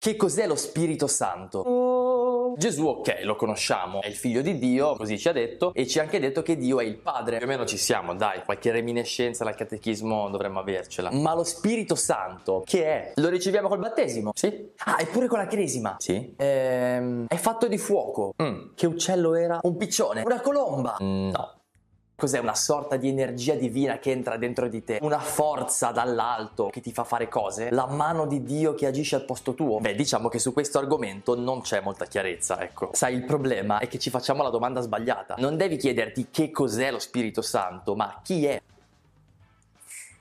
Che cos'è lo Spirito Santo? Gesù, ok, lo conosciamo, è il figlio di Dio, così ci ha detto, e ci ha anche detto che Dio è il Padre. Più o meno ci siamo, dai, qualche reminiscenza dal catechismo dovremmo avercela. Ma lo Spirito Santo, che è? Lo riceviamo col battesimo? Sì. Ah, eppure con la cresima? Sì. Ehm, è fatto di fuoco. Mm. Che uccello era? Un piccione? Una colomba? Mm, no. Cos'è una sorta di energia divina che entra dentro di te? Una forza dall'alto che ti fa fare cose? La mano di Dio che agisce al posto tuo? Beh, diciamo che su questo argomento non c'è molta chiarezza, ecco. Sai, il problema è che ci facciamo la domanda sbagliata. Non devi chiederti che cos'è lo Spirito Santo, ma chi è.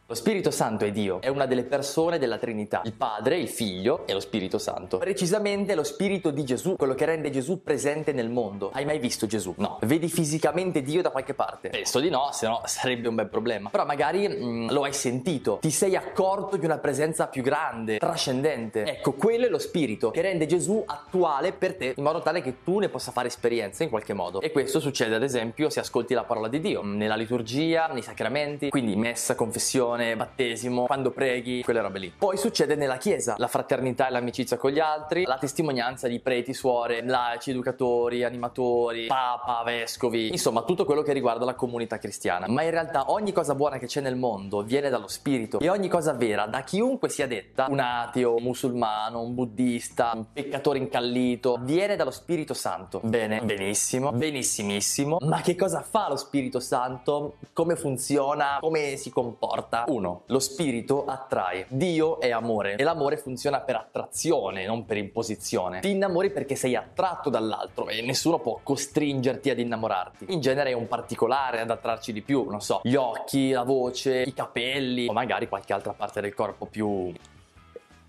Lo Spirito Santo è Dio, è una delle persone della Trinità, il Padre, il Figlio e lo Spirito Santo. Precisamente lo Spirito di Gesù, quello che rende Gesù presente nel mondo. Hai mai visto Gesù? No. Vedi fisicamente Dio da qualche parte? Penso di no, se no sarebbe un bel problema. Però magari mh, mm, lo hai sentito, ti sei accorto di una presenza più grande, trascendente. Ecco, quello è lo Spirito che rende Gesù attuale per te, in modo tale che tu ne possa fare esperienza in qualche modo. E questo succede ad esempio se ascolti la parola di Dio, nella liturgia, nei sacramenti, quindi messa, confessione, comunione, battesimo, quando preghi, quelle robe lì. Poi succede nella chiesa, la fraternità e l'amicizia con gli altri, la testimonianza di preti, suore, laici, educatori, animatori, papa, vescovi, insomma tutto quello che riguarda la comunità cristiana. Ma in realtà ogni cosa buona che c'è nel mondo viene dallo spirito e ogni cosa vera, da chiunque sia detta, un ateo, un musulmano, un buddista, un peccatore incallito, viene dallo Spirito Santo. Bene, benissimo, benissimissimo. Ma che cosa fa lo Spirito Santo? Come funziona? Come si comporta? 1. Lo spirito attrae. Dio è amore e l'amore funziona per attrazione, non per imposizione. Ti innamori perché sei attratto dall'altro e nessuno può costringerti ad innamorarti. In genere è un particolare ad attrarci di più, non so, gli occhi, la voce, i capelli o magari qualche altra parte del corpo più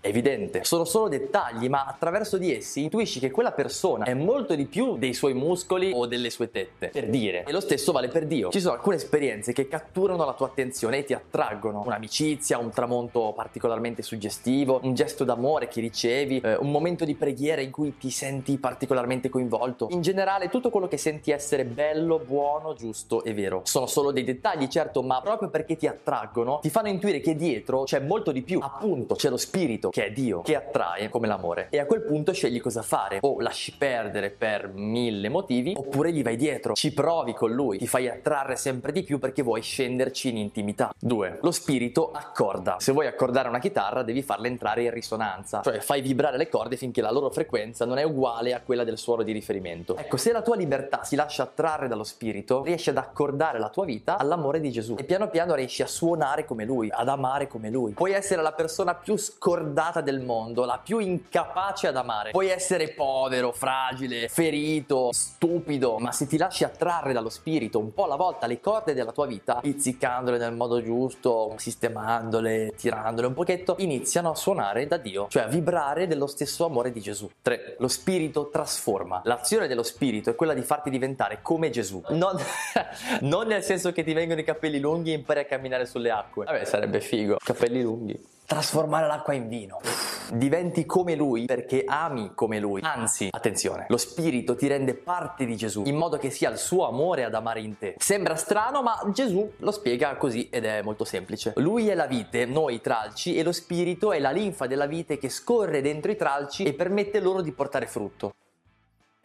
evidente. Sono solo dettagli, ma attraverso di essi intuisci che quella persona è molto di più dei suoi muscoli o delle sue tette. Per dire. E lo stesso vale per Dio. Ci sono alcune esperienze che catturano la tua attenzione e ti attraggono. Un'amicizia, un tramonto particolarmente suggestivo, un gesto d'amore che ricevi, eh, un momento di preghiera in cui ti senti particolarmente coinvolto. In generale, tutto quello che senti essere bello, buono, giusto e vero. Sono solo dei dettagli, certo, ma proprio perché ti attraggono, ti fanno intuire che dietro c'è molto di più. Appunto, c'è lo spirito che è Dio, che attrae come l'amore. E a quel punto scegli cosa fare. O lasci perdere per mille motivi, oppure gli vai dietro, ci provi con lui, ti fai attrarre sempre di più perché vuoi scenderci in intimità. 2. Lo spirito accorda. Se vuoi accordare una chitarra devi farla entrare in risonanza, cioè fai vibrare le corde finché la loro frequenza non è uguale a quella del suono di riferimento. Ecco, se la tua libertà si lascia attrarre dallo spirito, riesci ad accordare la tua vita all'amore di Gesù e piano piano riesci a suonare come lui, ad amare come lui. Puoi essere la persona più scordata scordata del mondo, la più incapace ad amare. Puoi essere povero, fragile, ferito, stupido, ma se ti lasci attrarre dallo spirito un po' alla volta le corde della tua vita, pizzicandole nel modo giusto, sistemandole, tirandole un pochetto, iniziano a suonare da Dio, cioè a vibrare dello stesso amore di Gesù. 3. Lo spirito trasforma. L'azione dello spirito è quella di farti diventare come Gesù. Non, non nel senso che ti vengono i capelli lunghi e impari a camminare sulle acque. Vabbè, sarebbe figo. Capelli lunghi trasformare l'acqua in vino. Diventi come lui perché ami come lui. Anzi, attenzione, lo spirito ti rende parte di Gesù in modo che sia il suo amore ad amare in te. Sembra strano, ma Gesù lo spiega così ed è molto semplice. Lui è la vite, noi i tralci e lo spirito è la linfa della vite che scorre dentro i tralci e permette loro di portare frutto.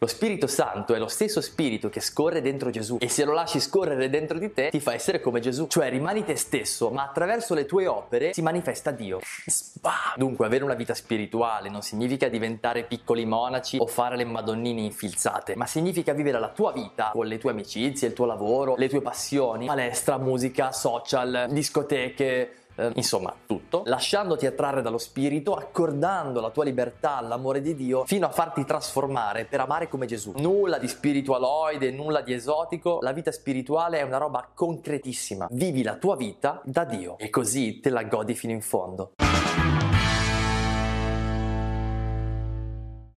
Lo Spirito Santo è lo stesso Spirito che scorre dentro Gesù. E se lo lasci scorrere dentro di te ti fa essere come Gesù, cioè rimani te stesso, ma attraverso le tue opere si manifesta Dio. Dunque avere una vita spirituale non significa diventare piccoli monaci o fare le madonnine infilzate, ma significa vivere la tua vita con le tue amicizie, il tuo lavoro, le tue passioni, palestra, musica, social, discoteche, eh, insomma tutto, lasciandoti attrarre dallo spirito, accordando la tua libertà all'amore di Dio fino a farti trasformare per amare come Gesù. Nulla di spiritualoide, nulla di esotico, la vita spirituale è una roba concretissima. Vivi la tua vita da Dio e così te la godi fino in fondo.